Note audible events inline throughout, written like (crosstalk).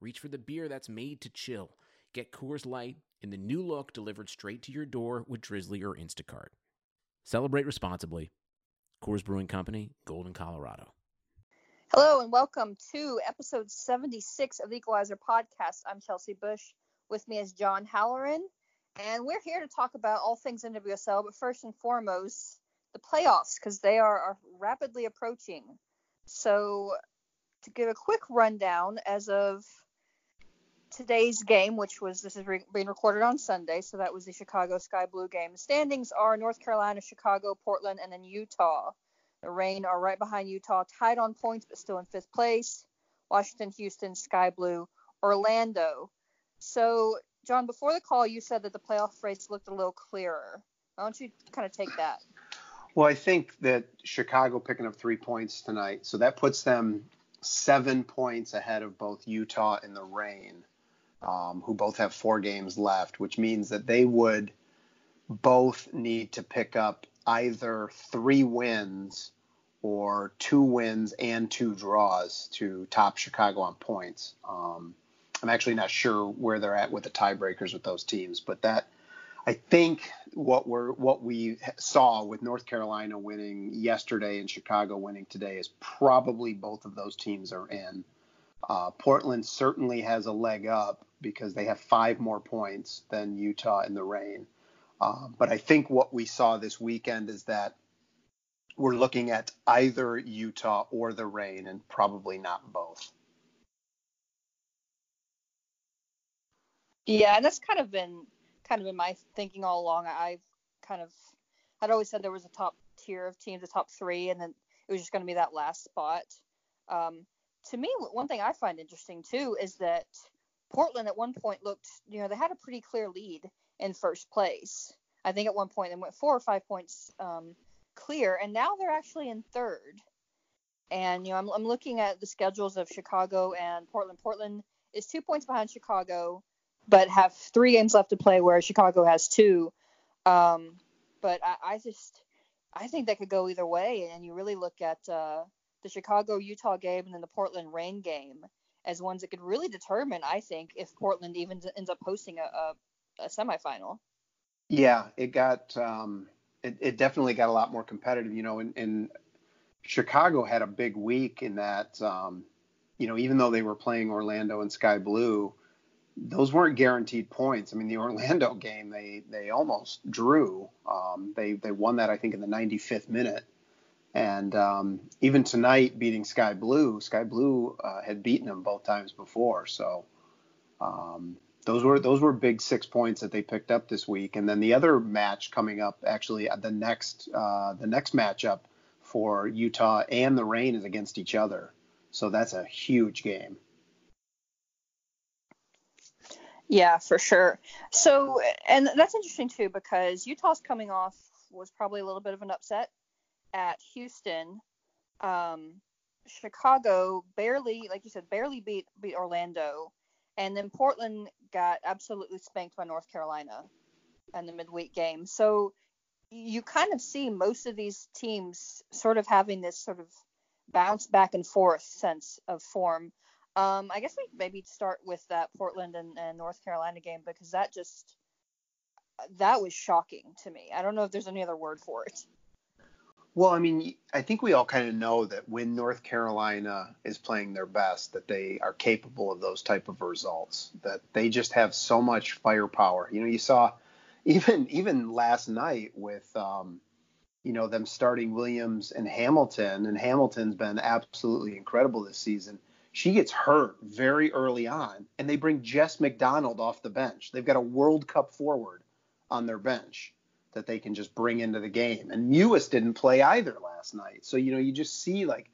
reach for the beer that's made to chill. Get Coors Light in the new look delivered straight to your door with Drizzly or Instacart. Celebrate responsibly. Coors Brewing Company, Golden, Colorado. Hello and welcome to episode 76 of the Equalizer podcast. I'm Chelsey Bush. With me is John Halloran, and we're here to talk about all things NWSL, but first and foremost, the playoffs, because they are, are rapidly approaching. So, to give a quick rundown, as of today's game, which was this is re- being recorded on Sunday, so that was the Chicago Sky Blue game. The standings are North Carolina, Chicago, Portland, and then Utah. The Reign are right behind Utah, tied on points, but still in fifth place. Washington, Houston, Sky Blue, Orlando. So, John, before the call, you said that the playoff race looked a little clearer. Why don't you kind of take that? Well, I think that Chicago picking up three points tonight, so that puts them seven points ahead of both Utah and the Reign, um, who both have four games left, which means that they would both need to pick up either three wins or two wins and two draws to top Chicago on points. Um, I'm actually not sure where they're at with the tiebreakers with those teams, but that I think what we're what we saw with North Carolina winning yesterday and Chicago winning today is probably both of those teams are in. Uh, Portland certainly has a leg up because they have five more points than Utah in the Reign. Uh, but I think what we saw this weekend is that we're looking at either Utah or the Reign, and probably not both. Yeah, and that's kind of been kind of been my thinking all along. I've kind of I'd always said there was a top tier of teams, a top three, and then it was just going to be that last spot. Um, to me, one thing I find interesting too is that Portland at one point looked, you know, they had a pretty clear lead in first place. I think at one point they went four or five points um, clear, and now they're actually in third. And you know, I'm, I'm looking at the schedules of Chicago and Portland. Portland is two points behind Chicago, but have three games left to play, where Chicago has two. Um, but I, I, just I think that could go either way, and you really look at uh, the Chicago Utah game and then the Portland Reign game as ones that could really determine, I think, if Portland even ends up hosting a, a, a semifinal. Yeah, it got um, it, it, definitely got a lot more competitive. You know, and, and Chicago had a big week in that. Um, you know, even though they were playing Orlando and Sky Blue, those weren't guaranteed points. I mean, the (laughs) Orlando game, they they almost drew. Um, they they won that I think in the 95th minute, and um, even tonight beating Sky Blue, Sky Blue uh, had beaten them both times before. So um, those were those were big six points that they picked up this week. And then the other match coming up, actually uh, the next uh, the next matchup for Utah and the Reign is against each other. So that's a huge game. Yeah, for sure. So, and that's interesting too because Utah's coming off was probably a little bit of an upset at Houston. Um, Chicago barely, like you said, barely beat beat Orlando, and then Portland got absolutely spanked by North Carolina in the midweek game. So you kind of see most of these teams sort of having this sort of bounce back and forth sense of form. Um, I guess we maybe start with that Portland and, and North Carolina game because that just that was shocking to me. I don't know if there's any other word for it. Well, I mean, I think we all kind of know that when North Carolina is playing their best, that they are capable of those type of results. That they just have so much firepower. You know, you saw (laughs) even even last night with um, you know them starting Williams and Hamilton, and Hamilton's been absolutely incredible this season she gets hurt very early on, and they bring Jess McDonald off the bench. They've got a World Cup forward on their bench that they can just bring into the game. And Mewis didn't play either last night. So, you know, you just see like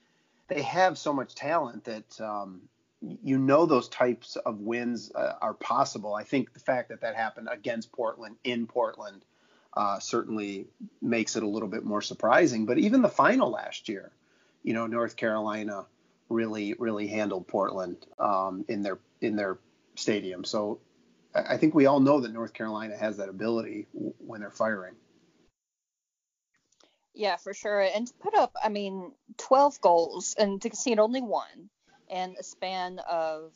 they have so much talent that, um, you know those types of wins uh, are possible. I think the fact that that happened against Portland in Portland uh, certainly makes it a little bit more surprising. But even the final last year, you know, North Carolina really really handled Portland um, in their in their stadium. So I think we all know that North Carolina has that ability when they're firing. Yeah, for sure. And to put up, I mean, 12 goals and to concede only one in a span of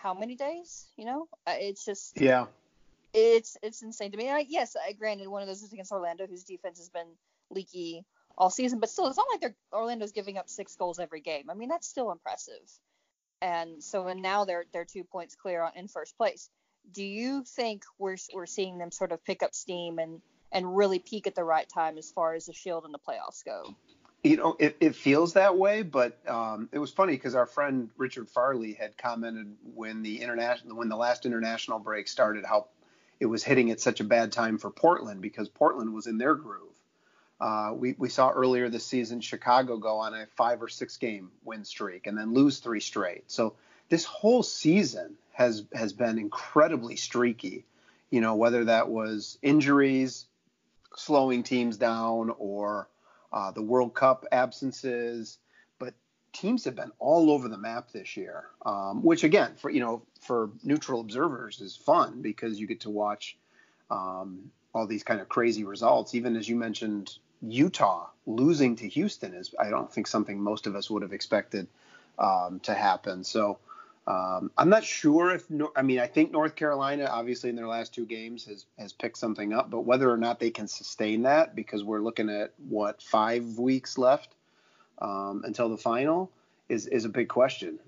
how many days? You know, uh, it's just yeah, it's it's insane to me. I, yes, I granted one of those is against Orlando, whose defense has been leaky all season, but still, it's not like they're Orlando's giving up six goals every game. I mean, that's still impressive. And so, and now they're they're two points clear on, in first place. Do you think we're we're seeing them sort of pick up steam and and really peak at the right time as far as the Shield and the playoffs go? you know, it, it feels that way, but um, it was funny because our friend Richard Farley had commented when the international when the last international break started how it was hitting at such a bad time for Portland because Portland was in their groove. Uh, we, we saw earlier this season Chicago go on a five or six game win streak and then lose three straight. So this whole season has has been incredibly streaky. You know, whether that was injuries slowing teams down or uh, the World Cup absences, but teams have been all over the map this year, um, which again, for you know, for neutral observers is fun because you get to watch um, all these kind of crazy results. Even as you mentioned, Utah losing to Houston is I don't think something most of us would have expected um, to happen. So. Um, I'm not sure if I mean I think North Carolina obviously in their last two games has has picked something up, but whether or not they can sustain that because we're looking at what five weeks left um, until the final is is a big question.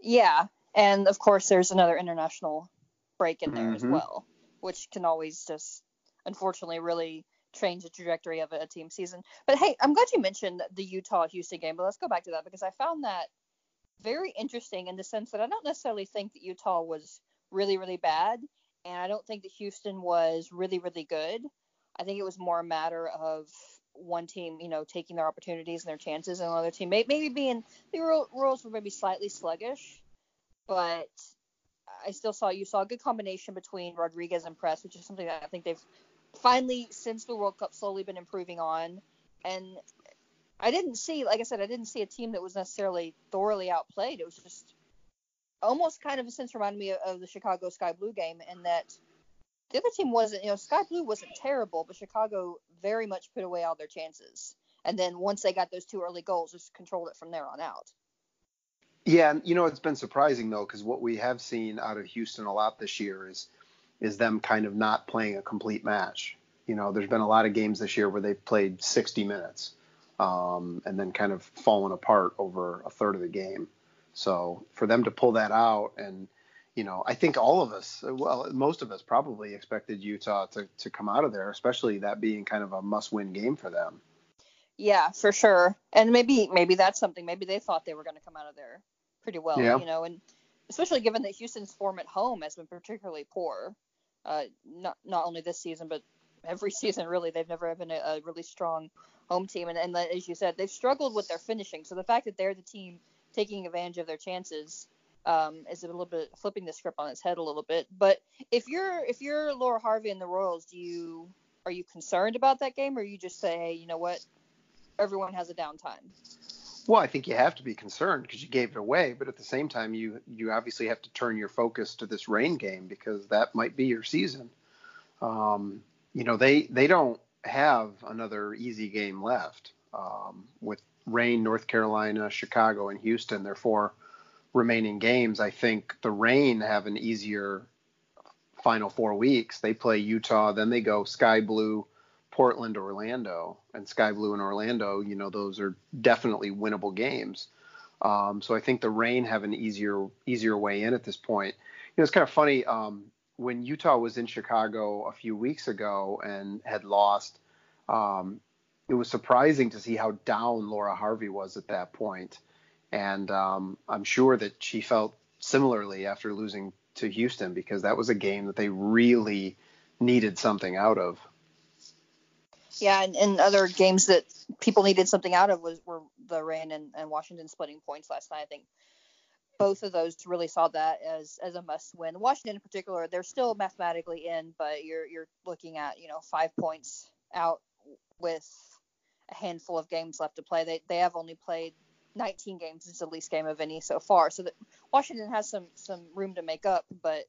Yeah, and of course there's another international break in there mm-hmm. as well, which can always just unfortunately really change the trajectory of a team season. But hey, I'm glad you mentioned the Utah Houston game, but let's go back to that because I found that very interesting in the sense that I don't necessarily think that Utah was really, really bad, and I don't think that Houston was really, really good. I think it was more a matter of one team, you know, taking their opportunities and their chances, and another team maybe being the Royals were maybe slightly sluggish, but I still saw you saw a good combination between Rodriguez and Press, which is something that I think they've finally since the World Cup slowly been improving on. And I didn't see, like I said, I didn't see a team that was necessarily thoroughly outplayed. It was just almost kind of a sense reminded me of, the Chicago Sky Blue game, in that the other team wasn't, you know, Sky Blue wasn't terrible, but Chicago very much put away all their chances. And then once they got those two early goals, just controlled it from there on out. Yeah, and you know, it's been surprising though, because what we have seen out of Houston a lot this year is is them kind of not playing a complete match. You know, there's been a lot of games this year where they've played 60 minutes um, and then kind of fallen apart over a third of the game. So for them to pull that out, and you know, I think all of us, well, most of us probably expected Utah to to come out of there, especially that being kind of a must-win game for them. Yeah, for sure. And maybe maybe that's something. Maybe they thought they were going to come out of there pretty well, yeah. you know, and especially given that Houston's form at home has been particularly poor. Uh, not not only this season, but every (laughs) season really. They've never been a, a really strong home team, and, and as you said, they've struggled with their finishing. So the fact that they're the team taking advantage of their chances um, is a little bit flipping the script on its head a little bit. But if you're if you're Laura Harvey and the Royals, do you are you concerned about that game, or you just say, hey, you know what, everyone has a downtime? Well, I think you have to be concerned because you gave it away, but at the same time, you you obviously have to turn your focus to this Reign game because that might be your season. Um, you know, they they don't have another easy game left um, with Reign, North Carolina, Chicago, and Houston. Their four remaining games. I think the Reign have an easier final four weeks. They play Utah, then they go Sky Blue, Portland, Orlando, and Sky Blue and Orlando. You know, those are definitely winnable games. Um, so I think the Reign have an easier easier way in at this point. You know, it's kind of funny. Um, when Utah was in Chicago a few weeks ago and had lost, um, it was surprising to see how down Laura Harvey was at that. And um, I'm sure that she felt similarly after losing to Houston because that was a game that they really needed something out of. Yeah, and, and other games that people needed something out of was were the Reign and, and Washington splitting points last night. I think both of those really saw that as as a must win. Washington in particular, they're still mathematically in, but you're you're looking at you know five points out with a handful of games left to play. They they have only played 19 games. It's the least game of any so far. So that Washington has some some room to make up, but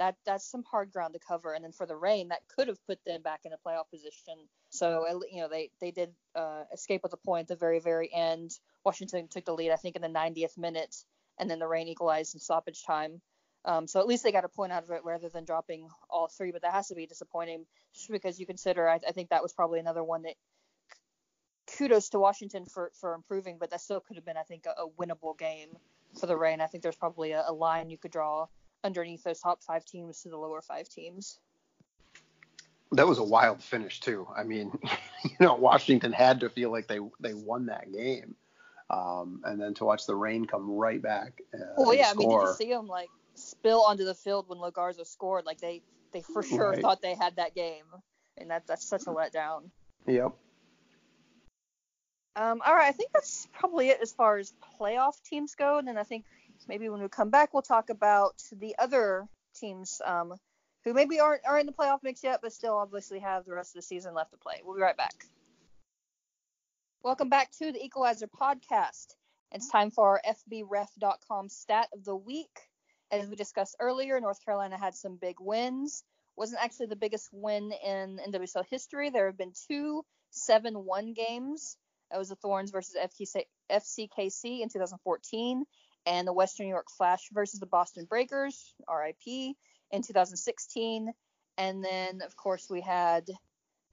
that that's some hard ground to cover. And then for the Reign, that could have put them back in a playoff position. So you know they they did uh, escape with a point at the very very end. Washington took the lead, I think, in the 90th minute and then the Reign equalized in stoppage time. Um, so at least they got a point out of it rather than dropping all three. But that has to be disappointing, just because you consider. I, I think that was probably another one that kudos to Washington for for improving, but that still could have been, I think, a, a winnable game for the Reign. I think there's probably a, a line you could draw underneath those top five teams to the lower five teams. That was a wild finish too. I mean, (laughs) you know, Washington had to feel like they they won that game um, and then to watch the Reign come right back. Uh, well, yeah, I mean, did you see them like spill onto the field when LaGarza scored? Like they they for sure right. thought they had that game, and that that's such a letdown. Yep. Um, all right, I think that's probably it as far as playoff teams go. And then I think maybe when we come back, we'll talk about the other teams um, who maybe aren't are in the playoff mix yet, but still obviously have the rest of the season left to play. We'll be right back. Welcome back to the Equalizer podcast. It's time for our FBref.com stat of the week. As we discussed earlier, North Carolina had some big wins. Wasn't actually the biggest win in NWSL history. There have been two 7-1 games. That was the Thorns versus FCKC in 2014, and the Western New York Flash versus the Boston Breakers (RIP) in 2016. And then, of course, we had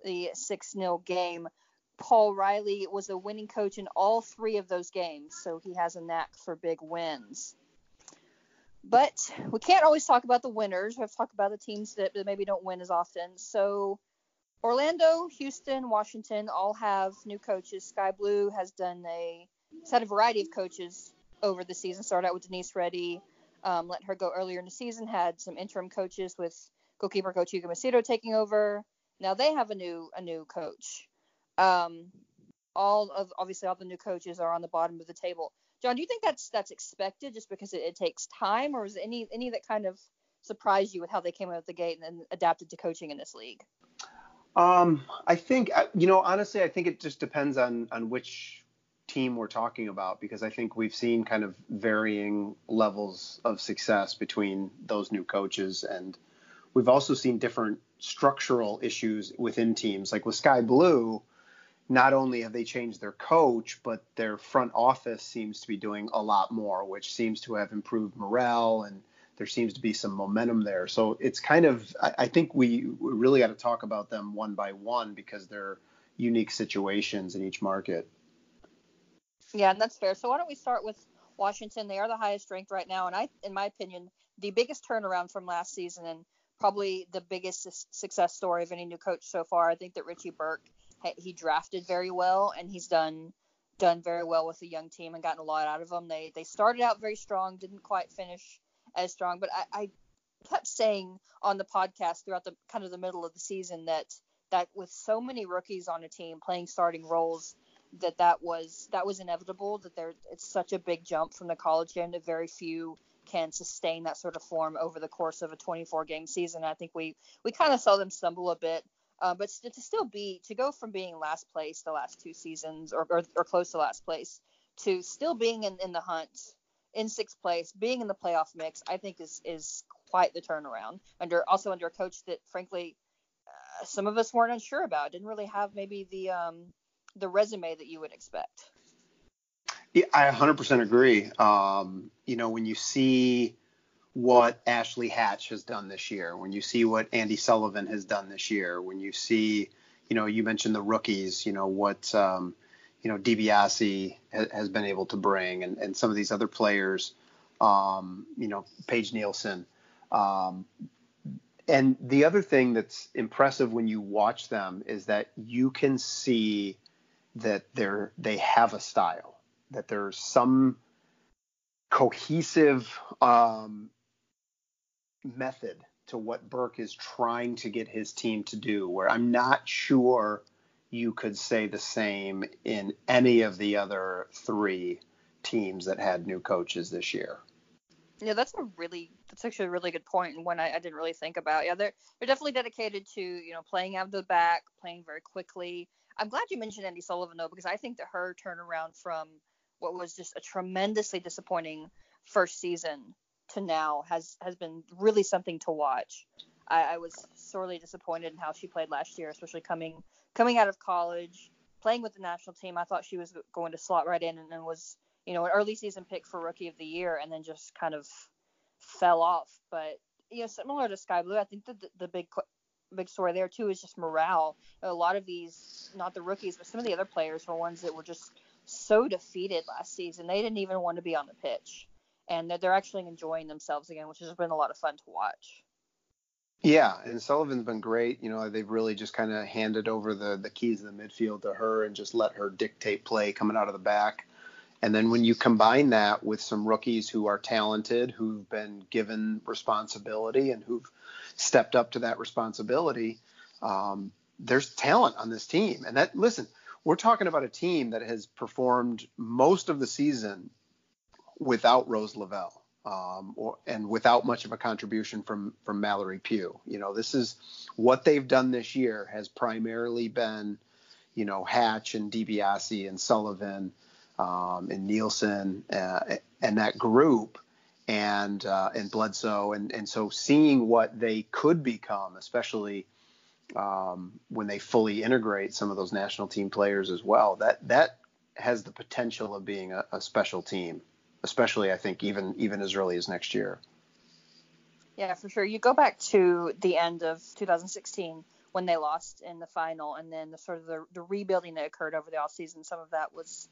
the 6-0 game Paul Riley was a winning coach in all three of those games, so he has a knack for big wins. But we can't always talk about the winners. We have to talk about the teams that, maybe don't win as often. So Orlando, Houston, Washington all have new coaches. Sky Blue has done a had a variety of coaches over the season. Started out with Denise Reddy, um, let her go earlier in the season. Had some interim coaches with goalkeeper coach Hugo Macedo taking over. Now they have a new a new coach. Um, all of obviously all the new coaches are on the bottom of the table. John, do you think that's that's expected just because it, it takes time, or is any any that kind of surprised you with how they came out of the gate and, then adapted to coaching in this league? Um, I think uh, you know honestly, I think it just depends on on which team we're talking about because I think we've seen kind of varying levels of success between those new coaches and we've also seen different structural issues within teams like with Sky Blue not only have they changed their coach, but their front office seems to be doing a lot more, which seems to have improved morale and there seems to be some momentum there. So it's kind of, I, think we, we really got to talk about them one by one because they're unique situations in each market. Yeah, and that's fair. So why don't we start with Washington? They are the highest ranked right now, and I, in my opinion, the biggest turnaround from last season and probably the biggest success story of any new coach so far. I think that Richie Burke he drafted very well and he's done done very well with the young team and gotten a lot out of them. They they started out very strong, didn't quite finish as strong, but I, I kept saying on the podcast throughout the kind of the middle of the season that that with so many rookies on a team playing starting roles that that was that was inevitable that there it's such a big jump from the college game that very few can sustain that sort of form over the course of a 24 game season. I think we we kind of saw them stumble a bit uh, but to, still be to go from being last place the last two seasons or, or, or close to last place to still being in, in the hunt in sixth place, being in the playoff mix, I think is is quite the turnaround. Under also under a coach that frankly uh, some of us weren't unsure about, didn't really have maybe the um, the resume that you would expect. Yeah, I 100% agree. Um, you know, when you see what Ashley Hatch has done this year, when you see what Andi Sullivan has done this year, when you see, you know, you mentioned the rookies, you know, what, um, you know, DiBiase ha- has been able to bring and, and some of these other players, um, you know, Paige Nielsen. Um, and the other thing that's impressive when you watch them is that you can see that they're, they have a style, that there's some cohesive um, method to what Burke is trying to get his team to do, where I'm not sure you could say the same in any of the other three teams that had new coaches this year. Yeah, that's a really that's actually a really good point and one I, I, didn't really think about. Yeah, they're they're definitely dedicated to you know playing out of the back, playing very quickly. I'm glad you mentioned Andi Sullivan though because I think that her turnaround from what was just a tremendously disappointing first season to now has has been really something to watch. I, I was sorely disappointed in how she played last year, especially coming coming out of college, playing with the national team. I thought she was going to slot right in and, was you know, an early season pick for rookie of the year and then just kind of fell off. But you know, similar to Sky Blue, I think that the, the big big story there too is just morale. A lot of these, not the rookies, but some of the other players were ones that were just so defeated last season. They didn't even want to be on the pitch, and they're, they're actually enjoying themselves again, which has been a lot of fun to watch. Yeah, and Sullivan's been great. You know, they've really just kind of handed over the the keys of the midfield to her and just let her dictate play coming out of the back. And then when you combine that with some rookies who are talented, who've been given responsibility and who've stepped up to that responsibility, um, there's talent on this team. And that, listen, we're talking about a team that has performed most of the season without Rose Lavelle. Um, or, and without much of a contribution from from Mallory Pugh. You know, this is what they've done this year has primarily been, you know, Hatch and DiBiase and Sullivan um, and Nielsen uh, and that group and uh, and Bledsoe and and so seeing what they could become, especially um, when they fully integrate some of those national team players as well, that that has the potential of being a, a special team, especially I think even even as early as next year. Yeah, for sure. You go back to the end of 2016 when they lost in the final, and then the sort of the, the rebuilding that occurred over the offseason. Some of that was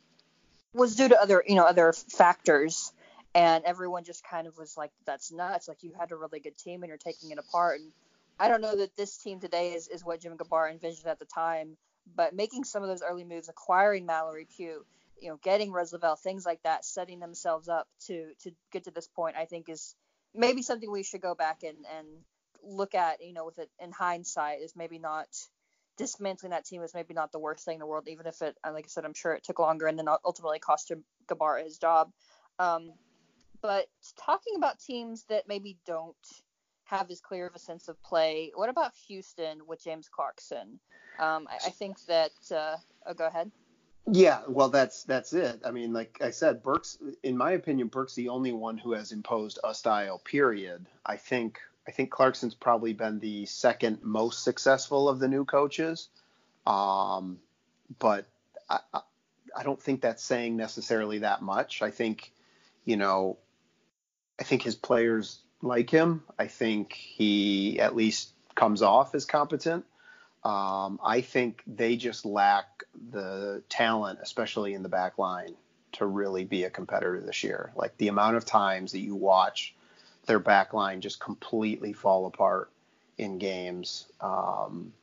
was due to other you know other factors and everyone just kind of was like that's nuts like you had a really good team and you're taking it apart and i don't know that this team today is, is what Jim Gabarra envisioned at the time but making some of those early moves acquiring mallory pugh you know getting Rose Lavelle, things like that setting themselves up to to get to this point i think is maybe something we should go back and and look at you know with it in hindsight is maybe not dismantling that team was maybe not the worst thing in the world, even if it, like I said, I'm sure it took longer and then ultimately cost Gabarra his job. Um, but talking about teams that maybe don't have as clear of a sense of play, what about Houston with James Clarkson? Um, I, I, think that. Uh, oh, go ahead. Yeah, well, that's that's it. I mean, like I said, Burke's, in my opinion, Burke's the only one who has imposed a style. Period. I think I think Clarkson's probably been the second most successful of the new coaches. Um, but I, I don't think that's saying necessarily that much. I think, you know, I think his players like him. I think he at least comes off as competent. Um, I think they just lack the talent, especially in the back line, to really be a competitor this year. Like the amount of times that you watch their back line just completely fall apart in games. Um,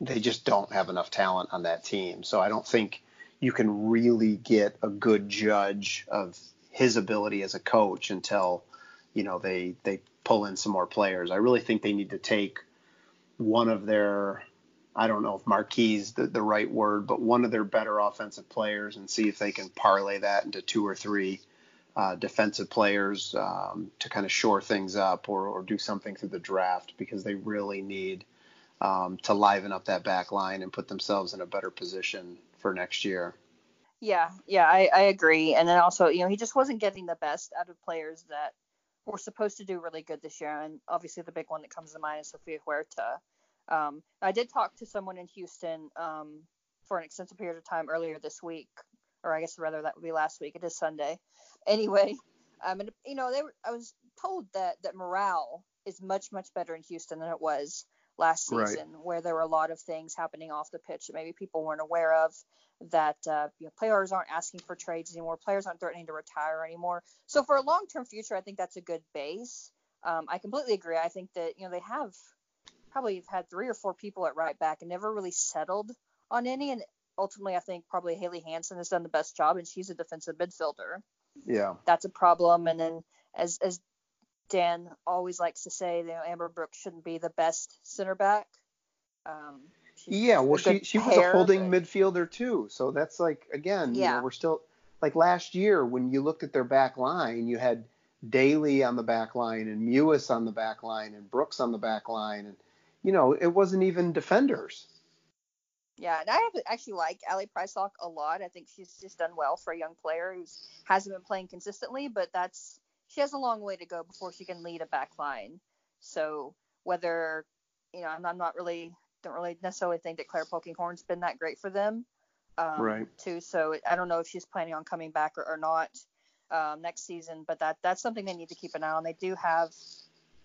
they just don't have enough talent on that team. So I don't think you can really get a good judge of his ability as a coach until you know they they pull in some more players. I really think they need to take one of their I don't know if marquee is the, the right word, but one of their better offensive players and see if they can parlay that into two or three uh, defensive players um, to kind of shore things up or, or, do something through the draft because they really need um, to liven up that back line and put themselves in a better position for next year. Yeah, yeah, I, I agree. And then also, you know, he just wasn't getting the best out of players that were supposed to do really good this year. And obviously, the big one that comes to mind is Sofia Huerta. Um, I did talk to someone in Houston um, for an extensive period of time earlier this week, or I guess rather that would be last week. It is Sunday anyway, um, and you know, they were, I was told that that morale is much much better in Houston than it was last season, right. where there were a lot of things happening off the pitch that maybe people weren't aware of. That uh, you know, players aren't asking for trades anymore, players aren't threatening to retire anymore. So for a long-term future, I think that's a good base. Um, I completely agree. I think that you know they have probably had three or four people at right back and never really settled on any. And ultimately, I think probably Haley Hanson has done the best job, and she's a defensive midfielder. Yeah. That's a problem. And then as as Dan always likes to say, you know, Amber Brooks shouldn't be the best center back. Um, yeah, well, she she was a holding but- midfielder too, so that's like again, you Yeah. know, we're still like last year when you looked at their back line, you had Daly on the back line and Mewis on the back line and Brooks on the back line, and you know, it wasn't even defenders. Yeah, and I have- actually like Ally Prisock a lot. I think she's just done well for a young player who hasn't been playing consistently, but that's she has a long way to go before she can lead a back line. So whether you know, I'm, I'm not really don't really necessarily think that Clare Polkinghorne's been that great for them. Um, Right. Too. So I don't know if she's planning on coming back or, or not um, next season, but that that's something they need to keep an eye on. They do have,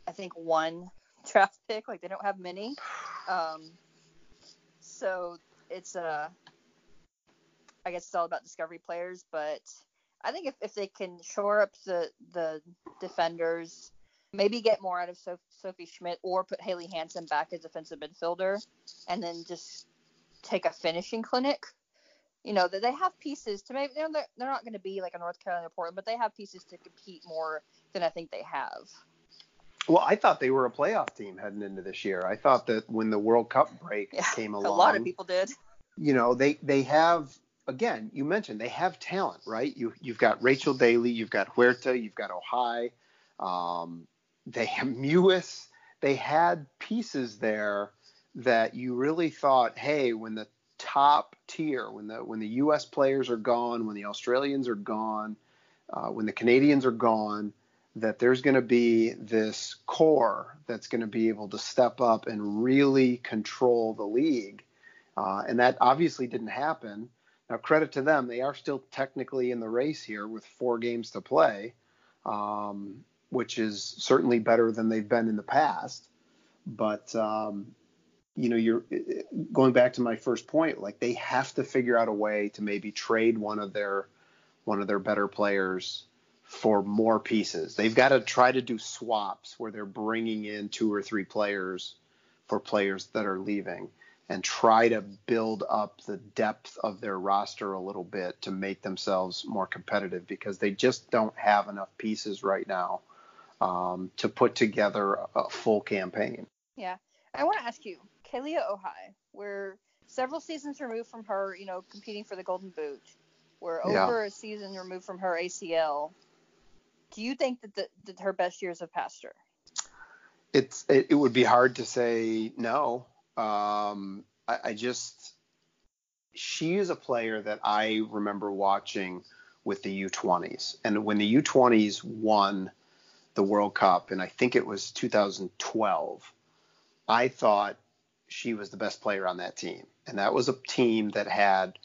I think, one (laughs) draft pick. Like they don't have many. Um, so it's uh I guess it's all about discovery players, but I think if, if they can shore up the the defenders, maybe get more out of Soph- Sophie Schmidt or put Haley Hanson back as defensive midfielder, and then just take a finishing clinic. You know that they have pieces to maybe you know, they're, they're not going to be like a North Carolina or Portland, but they have pieces to compete more than I think they have. Well, I thought they were a playoff team heading into this year. I thought that when the World Cup break Yeah, came along, (laughs) a lot of people did. you know, they they have again, you mentioned they have talent, right? You you've got Rachel Daly, you've got Huerta, you've got Ohai, um, they have Mewis. They had pieces there that you really thought, hey, when the top tier, when the when the U.S. players are gone, when the Australians are gone, uh, when the Canadians are gone, that there's going to be this core that's going to be able to step up and really control the league. Uh, and that obviously didn't happen. Now, credit to them, they are still technically in the race here with four games to play, um, which is certainly better than they've been in the past. But um, you know, you're going back to my first point. Like they have to figure out a way to maybe trade one of their one of their better players for more pieces. They've got to try to do swaps where they're bringing in two or three players for players that are leaving and try to build up the depth of their roster a little bit to make themselves more competitive because they just don't have enough pieces right now um, to put together a full campaign. Yeah. I want to ask you, Kealia Ohai, we're several seasons removed from her, you know, competing for the Golden Boot. We're Yeah. over a season removed from her ACL. Do you think that, the, that her best years have passed her? It's it, it would be hard to say no. Um, I, I just she is a player that I remember watching with the U20s, and when the U20s won the World Cup, and I think it was 2012, I thought she was the best player on that team, and that was a team that had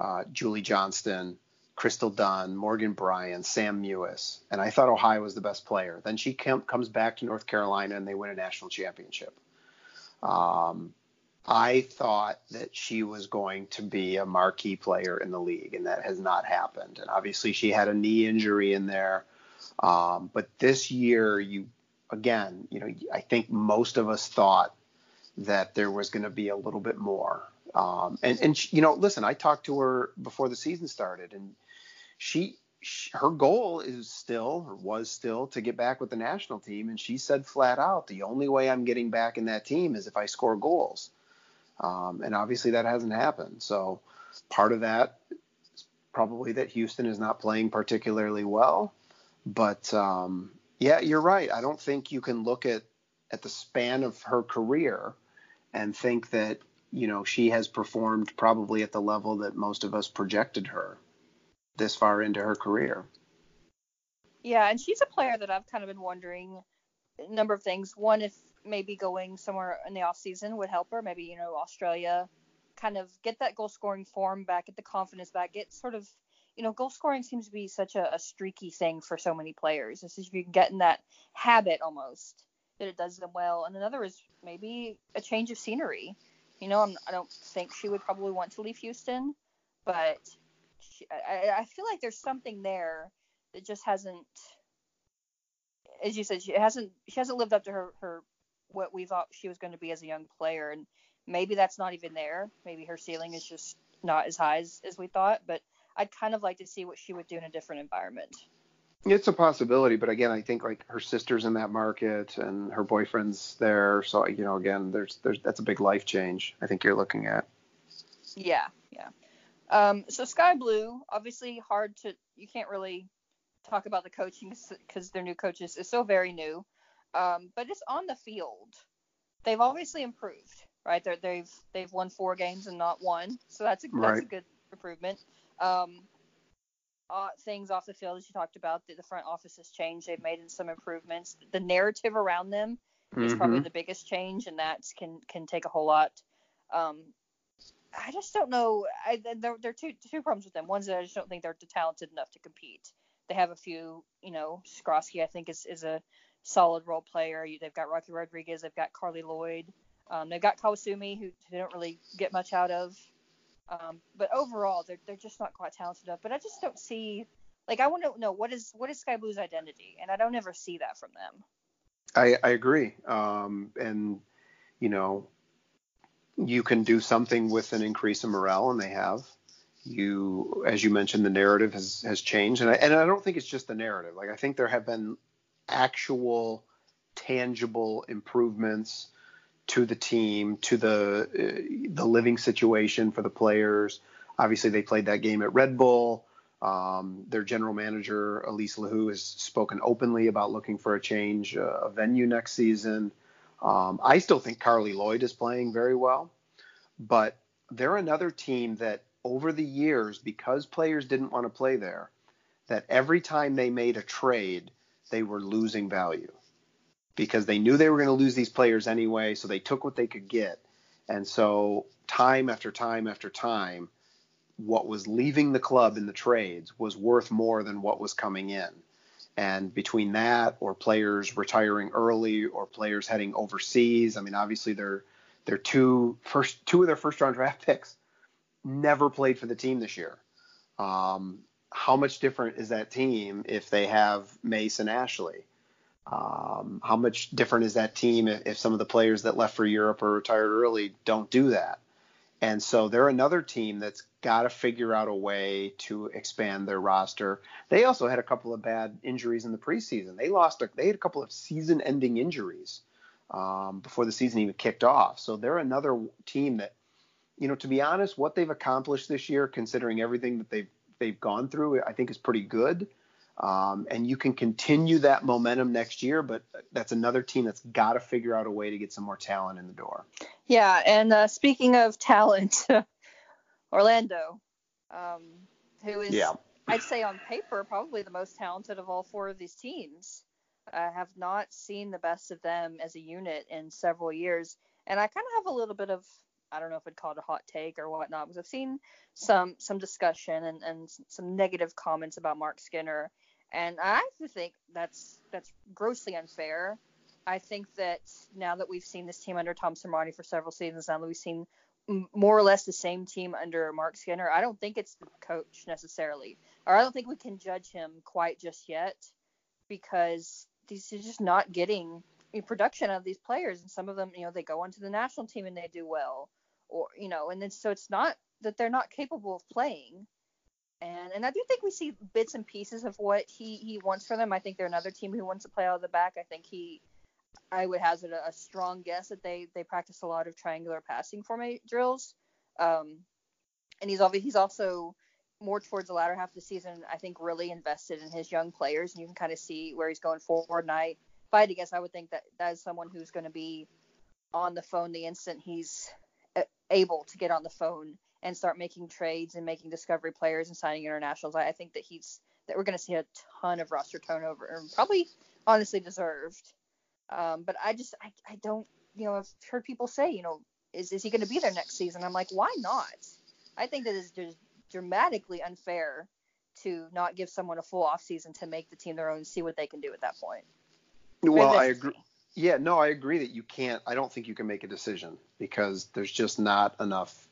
uh, Julie Johnston, Crystal Dunn, Morgan Brian, Sam Mewis, and I thought Ohai was the best player. Then she com- comes back to North Carolina and they win a national championship. Um, I thought that she was going to be a marquee player in the league, and that has not happened. And obviously, she had a knee injury in there. Um, but this year, you again, you know, I think most of us thought that there was going to be a little bit more. Um, and and she, you know, listen, I talked to her before the season started, and she, she her goal is still or was still to get back with the national team, and she said flat out, the only way I'm getting back in that team is if I score goals. Um, and obviously that hasn't happened. So part of that is probably that Houston is not playing particularly well. But um, yeah, you're right. I don't think you can look at at the span of her career and think that you know she has performed probably at the level that most of us projected her this far into her career. Yeah, and she's a player that I've kind of been wondering a number of things. One, if maybe going somewhere in the off season would help her. Maybe you know Australia, kind of get that goal scoring form back, get the confidence back, get sort of you know goal scoring seems to be such a, a streaky thing for so many players. It's just if you can get in that habit almost that it does them well. And another is maybe a change of scenery. You know, I'm, I don't think she would probably want to leave Houston, but she, I, I feel like there's something there that just hasn't as you said, she hasn't she hasn't lived up to her her what we thought she was going to be as a young player, and maybe that's not even there. Maybe her ceiling is just not as high as, as we thought. But I'd kind of like to see what she would do in a different environment. It's a possibility, but again, I think like her sister's in that market and her boyfriend's there, so you know, again, there's there's that's a big life change. I think you're looking at. Yeah, yeah. Um, so Sky Blue, obviously hard to you can't really talk about the coaching because their new coaches is so very new. Um, but it's on the field. They've obviously improved, right? they have they've they've won four games and not one, so that's a right. that's a good improvement. Um, uh, things off the field, as you talked about, the, the, front office has changed. They've made some improvements. The narrative around them mm-hmm. is probably the biggest change, and that can can take a whole lot. Um, I just don't know. I, there, there are two two problems with them. One's that I just don't think they're talented enough to compete. They have a few, you know, Skroski I think is is a solid role player. They've got Rocky Rodriguez. They've got Carli Lloyd. Um, they've got Kawasumi, who they don't really get much out of. Um, but overall, they're they're just not quite talented enough. But I just don't see like I want to know what is what is Sky Blue's identity, and I don't ever see that from them. I I agree. Um, and you know, you can do something with an increase in morale, and they have. You, as you mentioned, the narrative has has changed, and I and I don't think it's just the narrative. Like I think there have been actual, tangible improvements to the team, to the uh, the living situation for the players. Obviously, they played that game at Red Bull. Um, their general manager Alyse LaHue has spoken openly about looking for a change uh, venue next season. Um, I still think Carli Lloyd is playing very well, but they're another team that over the years, because players didn't want to play there, that every time they made a trade, they were losing value because they knew they were going to lose these players anyway, so they took what they could get. And so time after time after time, what was leaving the club in the trades was worth more than what was coming in. And between that or players retiring early or players heading overseas, I mean obviously their their two first two of their first round draft picks never played for the team this year. Um, how much different is that team if they have Mace and Ashley? Um, how much different is that team if, if, some of the players that left for Europe or retired early don't do that? And so they're another team that's got to figure out a way to expand their roster. They also had a couple of bad injuries in the preseason. They lost, a, they had a couple of season-ending injuries um, before the season even kicked off. So they're another team that, you know, to be honest, what they've accomplished this year, considering everything that they've they've gone through, I think is pretty good. Um, and you can continue that momentum next year, but that's another team that's got to figure out a way to get some more talent in the door. Yeah, and uh, speaking of talent, (laughs) Orlando, um, who is, yeah. I'd say on paper, probably the most talented of all four of these teams. I have not seen the best of them as a unit in several years, and I kind of have a little bit of I don't know if I'd call it a hot take or whatnot because I've seen some some discussion and, and some negative comments about Marc Skinner and I think that's that's grossly unfair. I think that now that we've seen this team under Tom Sermanni for several seasons, now that we've seen more or less the same team under Marc Skinner, I don't think it's the coach necessarily, or I don't think we can judge him quite just yet because he's just not getting production of these players, and some of them, you know, they go onto the national team and they do well, or you know, and then so it's not that they're not capable of playing and and I do think we see bits and pieces of what he he wants for them. I think they're another team who wants to play out of the back. I think he I would hazard a, a strong guess that they they practice a lot of triangular passing format drills. Um, and he's obviously he's also more towards the latter half of the season. I think really invested in his young players, and you can kind of see where he's going forward. And I, if I had to guess, I would think that that is someone who's going to be on the phone the instant he's able to get on the phone and start making trades and making discovery players and signing internationals. I, I think that he's that we're going to see a ton of roster turnover, and probably honestly deserved. Um, but I just I, I don't you know I've heard people say you know is is he going to be there next season? I'm like why not? I think that is just dramatically unfair to not give someone a full off season to make the team their own and see what they can do at that point. Well, I agree. Yeah, no, I agree that you can't. I don't think you can make a decision because there's just not enough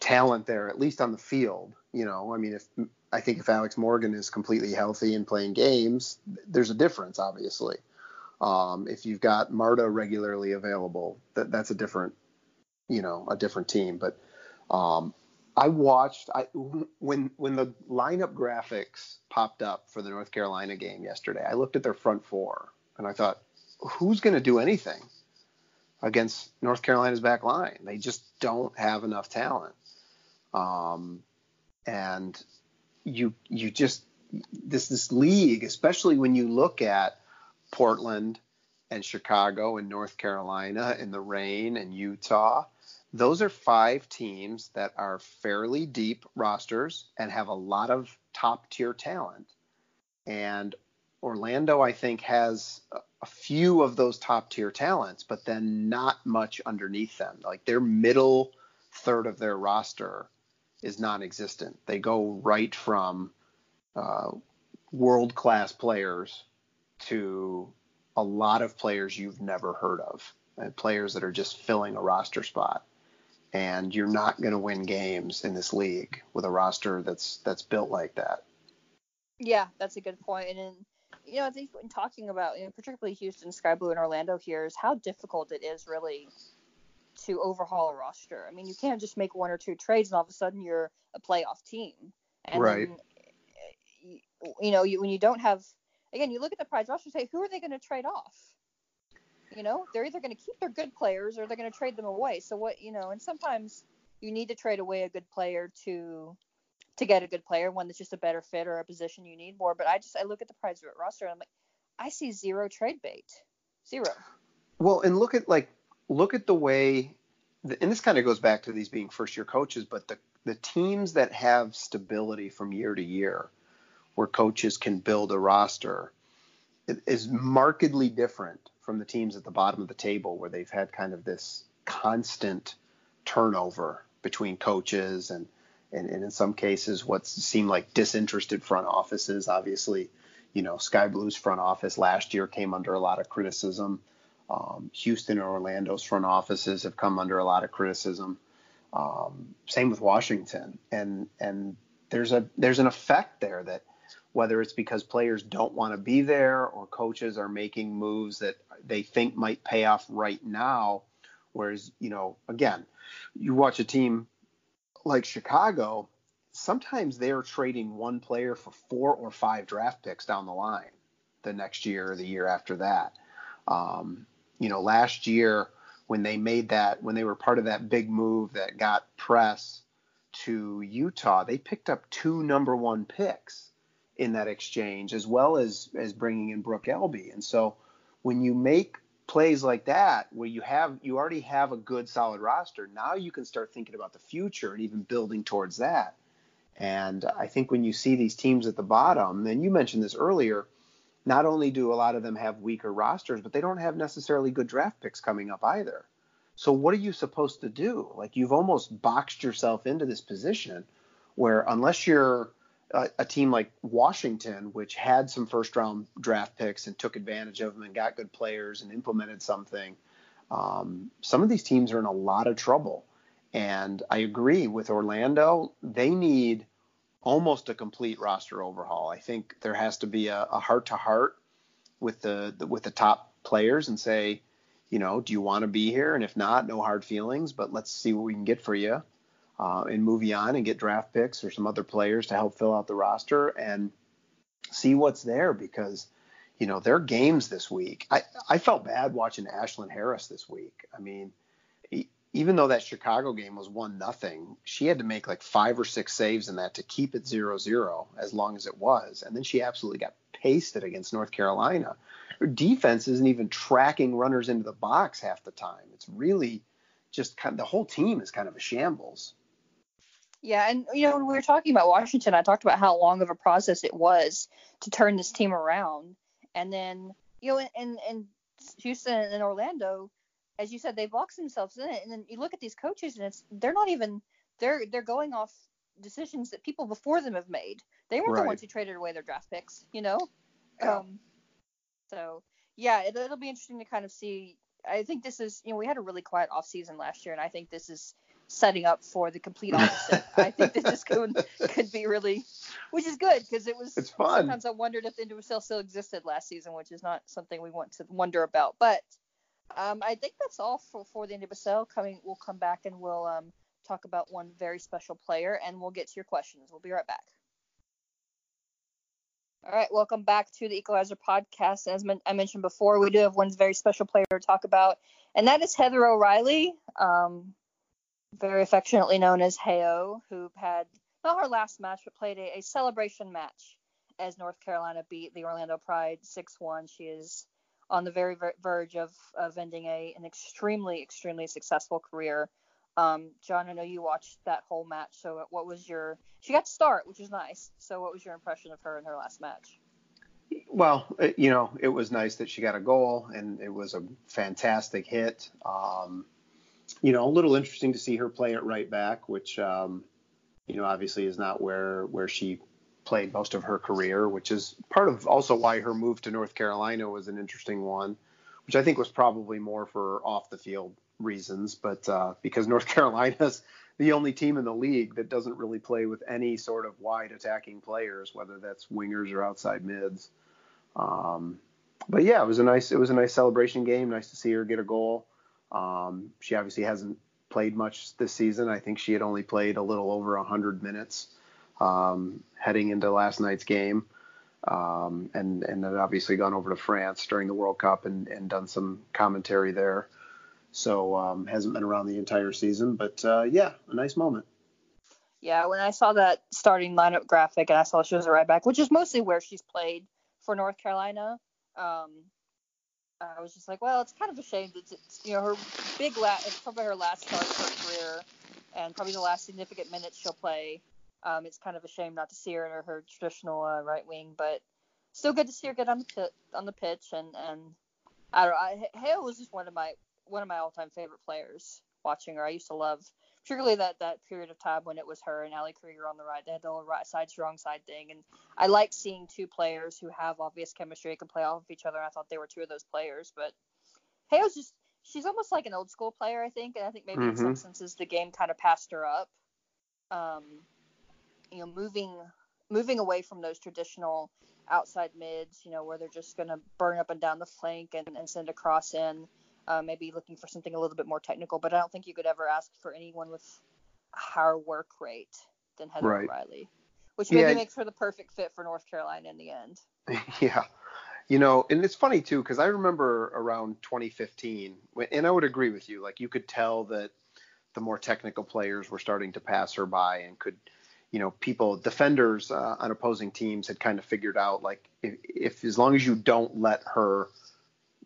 talent there, at least on the field. You know, I mean, if I think if Alex Morgan is completely healthy and playing games, there's a difference, obviously. Um, if you've got Marta regularly available, that that's a different, you know, a different team. But um, I watched I when when the lineup graphics popped up for the North Carolina game yesterday. I looked at their front four and I thought, who's going to do anything against North Carolina's back line? They just don't have enough talent. Um, and you you just this this league, especially when you look at Portland and Chicago and North Carolina and the Reign and Utah, those are five teams that are fairly deep rosters and have a lot of top tier talent. And Orlando, I think, has a few of those top tier talents, but then not much underneath them. Like their middle third of their roster is non existent. They go right from uh, world class players to a lot of players you've never heard of, and players that are just filling a roster spot. And you're not going to win games in this league with a roster that's that's built like that. Yeah, that's a good point. And in, you know, I think when talking about, you know, particularly Houston, Sky Blue, and Orlando here is how difficult it is really to overhaul a roster. I mean, you can't just make one or two trades and all of a sudden you're a playoff team. And right. Then, you know, you, when you don't have again, you look at the Pride roster and say, who are they going to trade off? You know, they're either going to keep their good players or they're going to trade them away. So what, you know, and sometimes you need to trade away a good player to to get a good player, one that's just a better fit or a position you need more. But I just I look at the Pride roster and I'm like, I see zero trade bait, zero. Well, and look at like look at the way, and this kind of goes back to these being first year coaches, but the the teams that have stability from year to year where coaches can build a roster is markedly different from the teams at the bottom of the table where they've had kind of this constant turnover between coaches and and, and in some cases what seemed like disinterested front offices. Obviously you know sky blues front office last year came under a lot of criticism um, houston and orlando's front offices have come under a lot of criticism um, same with washington and and there's a there's an effect there that whether it's because players don't want to be there or coaches are making moves that they think might pay off right now. Whereas, you know, again, you watch a team like Chicago, sometimes they're trading one player for four or five draft picks down the line the next year or the year after that. Um, you know, last year when they made that, when they were part of that big move that got Press to Utah, they picked up two number one picks in that exchange, as well as as bringing in Brooke Elby. And so when you make plays like that, where you have you already have a good solid roster, now you can start thinking about the future and even building towards that. And I think when you see these teams at the bottom, and you mentioned this earlier, not only do a lot of them have weaker rosters, but they don't have necessarily good draft picks coming up either. So what are you supposed to do? Like you've almost boxed yourself into this position where unless you're a, a, team like Washington, which had some first round draft picks and took advantage of them and got good players and implemented something, um, some of these teams are in a lot of trouble. And I agree with Orlando. They need almost a complete roster overhaul. I think there has to be a heart to heart with the, the with the top players and say, you know, do you want to be here? And if not, no hard feelings, but let's see what we can get for you uh, and move you on and get draft picks or some other players to help fill out the roster and see what's there because you know their games this week. I I felt bad watching Ashlyn Harris this week. I mean, even though that Chicago game was one nothing, she had to make like five or six saves in that to keep it zero zero as long as it was, and then she absolutely got pasted against North Carolina. Her defense isn't even tracking runners into the box half the time. It's really just kind of the whole team is kind of a shambles. Yeah, and you know when we were talking about Washington, I talked about how long of a process it was to turn this team around, and then you know, and and Houston and Orlando, as you said, they box themselves in it, and then you look at these coaches, and it's they're not even they're they're going off decisions that people before them have made. They weren't right. the ones who traded away their draft picks, you know. Yeah. Um, so yeah, it, it'll be interesting to kind of see. I think this is you know we had a really quiet off season last year, and I think this is setting up for the complete (laughs) opposite. I think that this could could be really, which is good because it was. It's fun. Sometimes I wondered if the individual still existed last season, which is not something we want to wonder about. But um, I think that's all for for the individual coming. We'll come back and we'll um, talk about one very special player, and we'll get to your questions. We'll be right back. All right, welcome back to the Equalizer podcast. As I mentioned before, we do have one very special player to talk about, and that is Heather O'Reilly, um, very affectionately known as Heyo, who had not her last match, but played a, a celebration match as North Carolina beat the Orlando Pride 6-1. She is on the very ver- verge of, of ending a an extremely extremely successful career. Um, John, I know you watched that whole match. So what was your? She got to start, which is nice. So what was your impression of her in her last match? Well, you know, it was nice that she got a goal, and it was a fantastic hit. Um, you know, a little interesting to see her play it right back, which um, you know obviously is not where where she played most of her career, which is part of also why her move to North Carolina was an interesting one, which I think was probably more for off the field reasons, but uh, because North (laughs) Carolina's the only team in the league that doesn't really play with any sort of wide attacking players, whether that's wingers or outside mids. Um, but yeah, it was a nice it was a nice celebration game. Nice to see her get a goal. Um, she obviously hasn't played much this season. I think she had only played a little over 100 minutes um, heading into last night's game. Um, and and had obviously gone over to France during the World Cup and, and done some commentary there. So um, hasn't been around the entire season, but uh, yeah, a nice moment. Yeah, when I saw that starting lineup graphic and I saw she was a right back, which is mostly where she's played for North Carolina, um, I was just like, well, it's kind of a shame that it's, you know her big last, it's probably her last start of her career, and probably the last significant minutes she'll play um, it's kind of a shame not to see her in her, her traditional uh, right wing, but still good to see her get on the pit, on the pitch. And and I don't know, I, Hale was just one of my one of my all time favorite players. Watching her, I used to love particularly that that period of time when it was her and Ali Krieger on the right. They had the right side strong side thing, and I like seeing two players who have obvious chemistry and can play off of each other. And I thought they were two of those players, but Hale's just she's almost like an old school player, I think, and I think maybe mm-hmm. in some senses the game kind of passed her up. Um, you know moving moving away from those traditional outside mids, you know, where they're just going to burn up and down the flank and, and send a cross in, uh, maybe looking for something a little bit more technical. But I don't think you could ever ask for anyone with a higher work rate than Heather right. O'Reilly, which maybe yeah. makes her the perfect fit for North Carolina in the end. (laughs) Yeah. You know, and it's funny too, because I remember around 2015, and I would agree with you, like you could tell that the more technical players were starting to pass her by and could – you know, people, defenders uh, on opposing teams had kind of figured out like if, if as long as you don't let her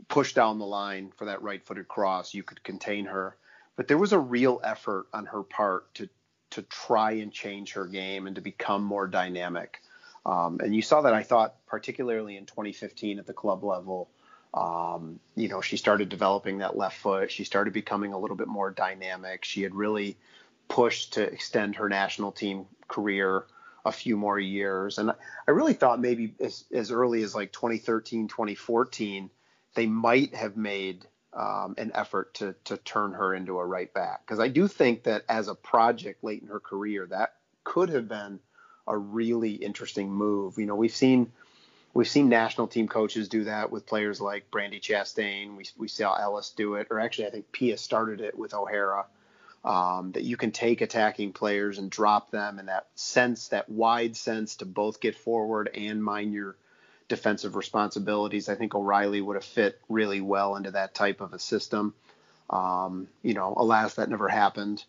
push down the line for that right-footed cross, you could contain her. But there was a real effort on her part to to try and change her game and to become more dynamic. Um, and you saw that I thought particularly in 2015 at the club level. Um, you know, she started developing that left foot. She started becoming a little bit more dynamic. She had really pushed to extend her national team career a few more years. And I really thought maybe as, as early as like 2013, 2014, they might have made um, an effort to to turn her into a right back because I do think that as a project late in her career, that could have been a really interesting move. You know, we've seen we've seen national team coaches do that with players like Brandi Chastain. We we saw Ellis do it, or actually I think Pia started it with O'Hara um, that you can take attacking players and drop them in that sense, that wide sense to both get forward and mind your defensive responsibilities. I think O'Reilly would have fit really well into that type of a system. Um, you know, alas, that never happened.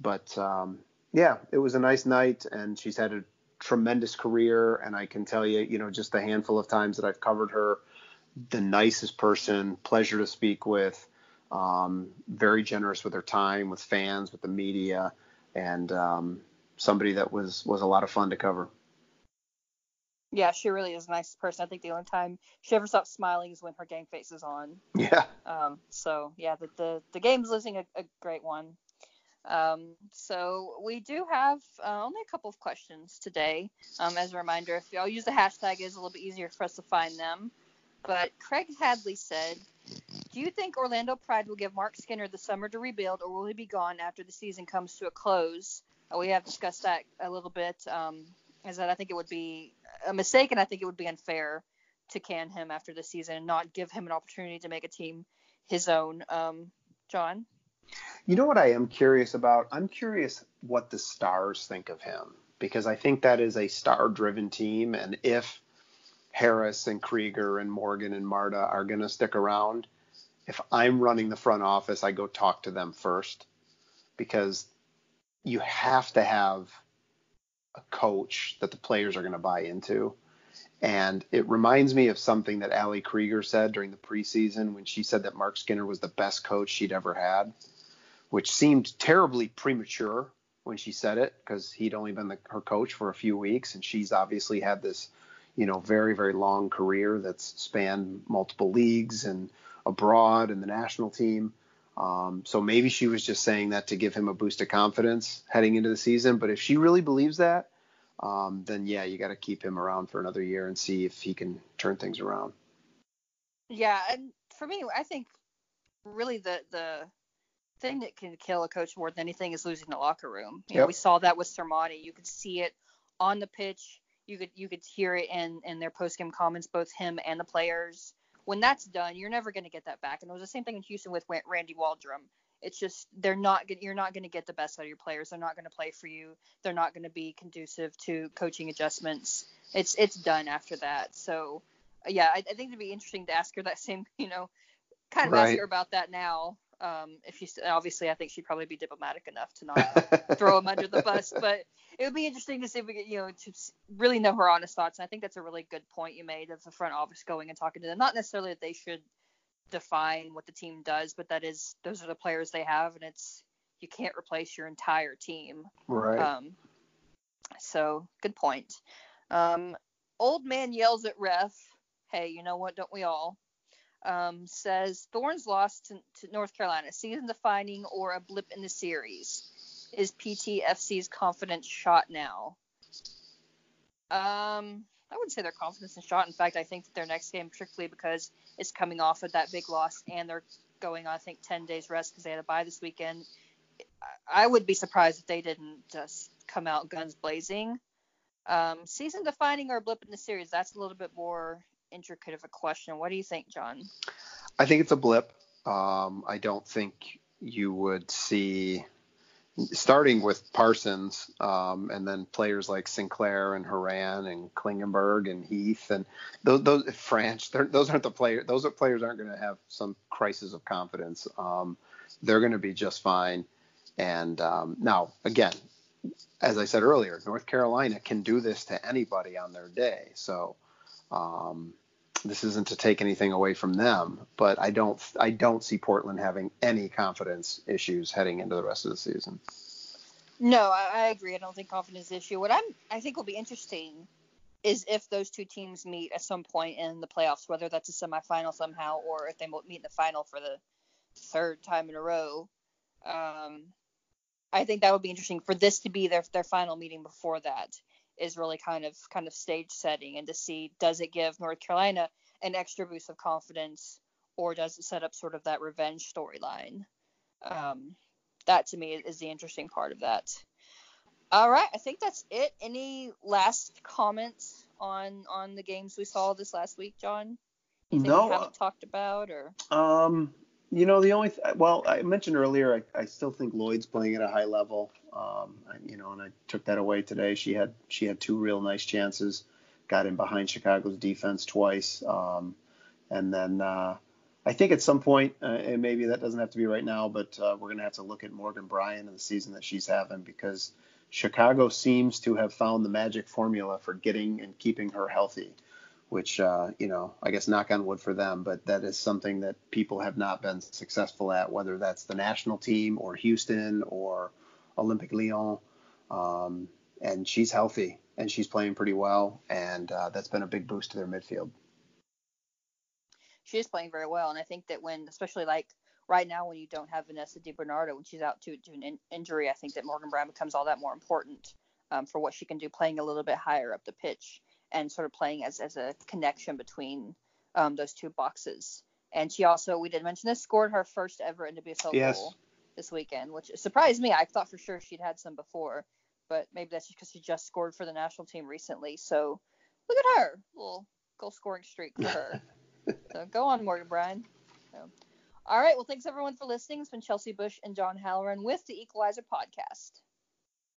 But um, yeah, it was a nice night, and she's had a tremendous career. And I can tell you, you know, just the handful of times that I've covered her, the nicest person, pleasure to speak with um, very generous with her time, with fans, with the media, and um, somebody that was was a lot of fun to cover. Yeah, she really is a nice person. I think the only time she ever stops smiling is when her game face is on. Yeah. Um. So yeah, the the, the game's losing a, a great one. Um, so we do have uh, only a couple of questions today. Um, as a reminder, if y'all use the hashtag, it's a little bit easier for us to find them. But Craig Hadley said, do you think Orlando Pride will give Marc Skinner the summer to rebuild, or will he be gone after the season comes to a close? Uh, we have discussed that a little bit. Um, is that I think it would be a mistake, and I think it would be unfair to can him after the season and not give him an opportunity to make a team his own. Um, John. You know what I am curious about? I'm curious what the stars think of him because I think that is a star driven team. And if Harris and Krieger and Morgan and Marta are going to stick around, if I'm running the front office, I go talk to them first because you have to have a coach that the players are going to buy into. And it reminds me of something that Ali Krieger said during the preseason when she said that Marc Skinner was the best coach she'd ever had, which seemed terribly premature when she said it because he'd only been the, her coach for a few weeks and she's obviously had this, you know, very very long career that's spanned multiple leagues and abroad and the national team. Um, so maybe she was just saying that to give him a boost of confidence heading into the season. But if she really believes that, um, then yeah, you got to keep him around for another year and see if he can turn things around. Yeah, and for me, I think really the the thing that can kill a coach more than anything is losing the locker room. You yep. know, we saw that with Sermanni. You could see it on the pitch. You could you could hear it in in their post game comments, both him and the players when that's done, you're never going to get that back. And it was the same thing in Houston with Randy Waldrum. It's just they're not you're not going to get the best out of your players. They're not going to play for you. They're not going to be conducive to coaching adjustments. It's it's done after that. So yeah, I, I think it'd be interesting to ask her that same (laughs) you know kind of right. ask her about that now. Um, if you obviously, I think she'd probably be diplomatic enough to not (laughs) throw him under the bus, but it would be interesting to see if we get, you know, to really know her honest thoughts. And I think that's a really good point you made of the front office going and talking to them. Not necessarily that they should define what the team does, but that is those are the players they have, and it's you can't replace your entire team. Right. Um, so good point. Um, old man yells at ref. Hey, you know what? Don't we all? Um, says Thorns lost to, to North Carolina, season defining or a blip in the series is PTFC's confidence shot now? Um, I wouldn't say their confidence is shot. In fact, I think that their next game, particularly because it's coming off of that big loss and they're going on, I think, 10 days rest because they had a bye this weekend. I would be surprised if they didn't just come out guns blazing. Um, season defining or a blip in the series, that's a little bit more intricate of a question. What do you think, John? I think it's a blip. Um, I don't think you would see starting with Parsons, um, and then players like Sinclair and Horan and Klingenberg and Heath and those, those French. Those aren't the players. Those players aren't going to have some crisis of confidence. Um, they're going to be just fine. And um, now, again, as I said earlier, North Carolina can do this to anybody on their day. So um, this isn't to take anything away from them, but I don't I don't see Portland having any confidence issues heading into the rest of the season. No, I, I agree. I don't think confidence issue. What I'm I think will be interesting is if those two teams meet at some point in the playoffs, whether that's a semifinal somehow or if they meet in the final for the third time in a row. Um, I think that would be interesting for this to be their their final meeting before that is really kind of kind of stage setting and to see does it give North Carolina an extra boost of confidence or does it set up sort of that revenge storyline? Um, that to me is the interesting part of that. All right, I think that's it. Any last comments on on the games we saw this last week, John? Anything no, we haven't talked about or? Um, you know, the only th- well, I mentioned earlier, I, I still think Lloyd's playing at a high level. Um, I, you know, and I took that away today. She had she had two real nice chances, got in behind Chicago's defense twice, um, and then uh, I think at some point, uh, and maybe that doesn't have to be right now, but uh, we're going to have to look at Morgan Brian and the season that she's having because Chicago seems to have found the magic formula for getting and keeping her healthy which uh, you know I guess knock on wood for them, but that is something that people have not been successful at, whether that's the national team or Houston or Olympique Lyon. Um, and she's healthy and she's playing pretty well, and uh, that's been a big boost to their midfield. She is playing very well, and I think that when, especially like right now, when you don't have Vanessa DiBernardo when she's out to, to an in- injury, I think that Morgan Brian becomes all that more important um, for what she can do, playing a little bit higher up the pitch and sort of playing as as a connection between um, those two boxes. And she also, we did mention this, scored her first ever NWSL yes. goal this weekend, which surprised me. I thought for sure she'd had some before, but maybe that's just because she just scored for the national team recently. So look at her, little goal scoring streak for her. (laughs) so go on, Morgan Brian. So, All right. Well, thanks everyone for listening. It's been Chelsey Bush and John Halloran with the Equalizer podcast.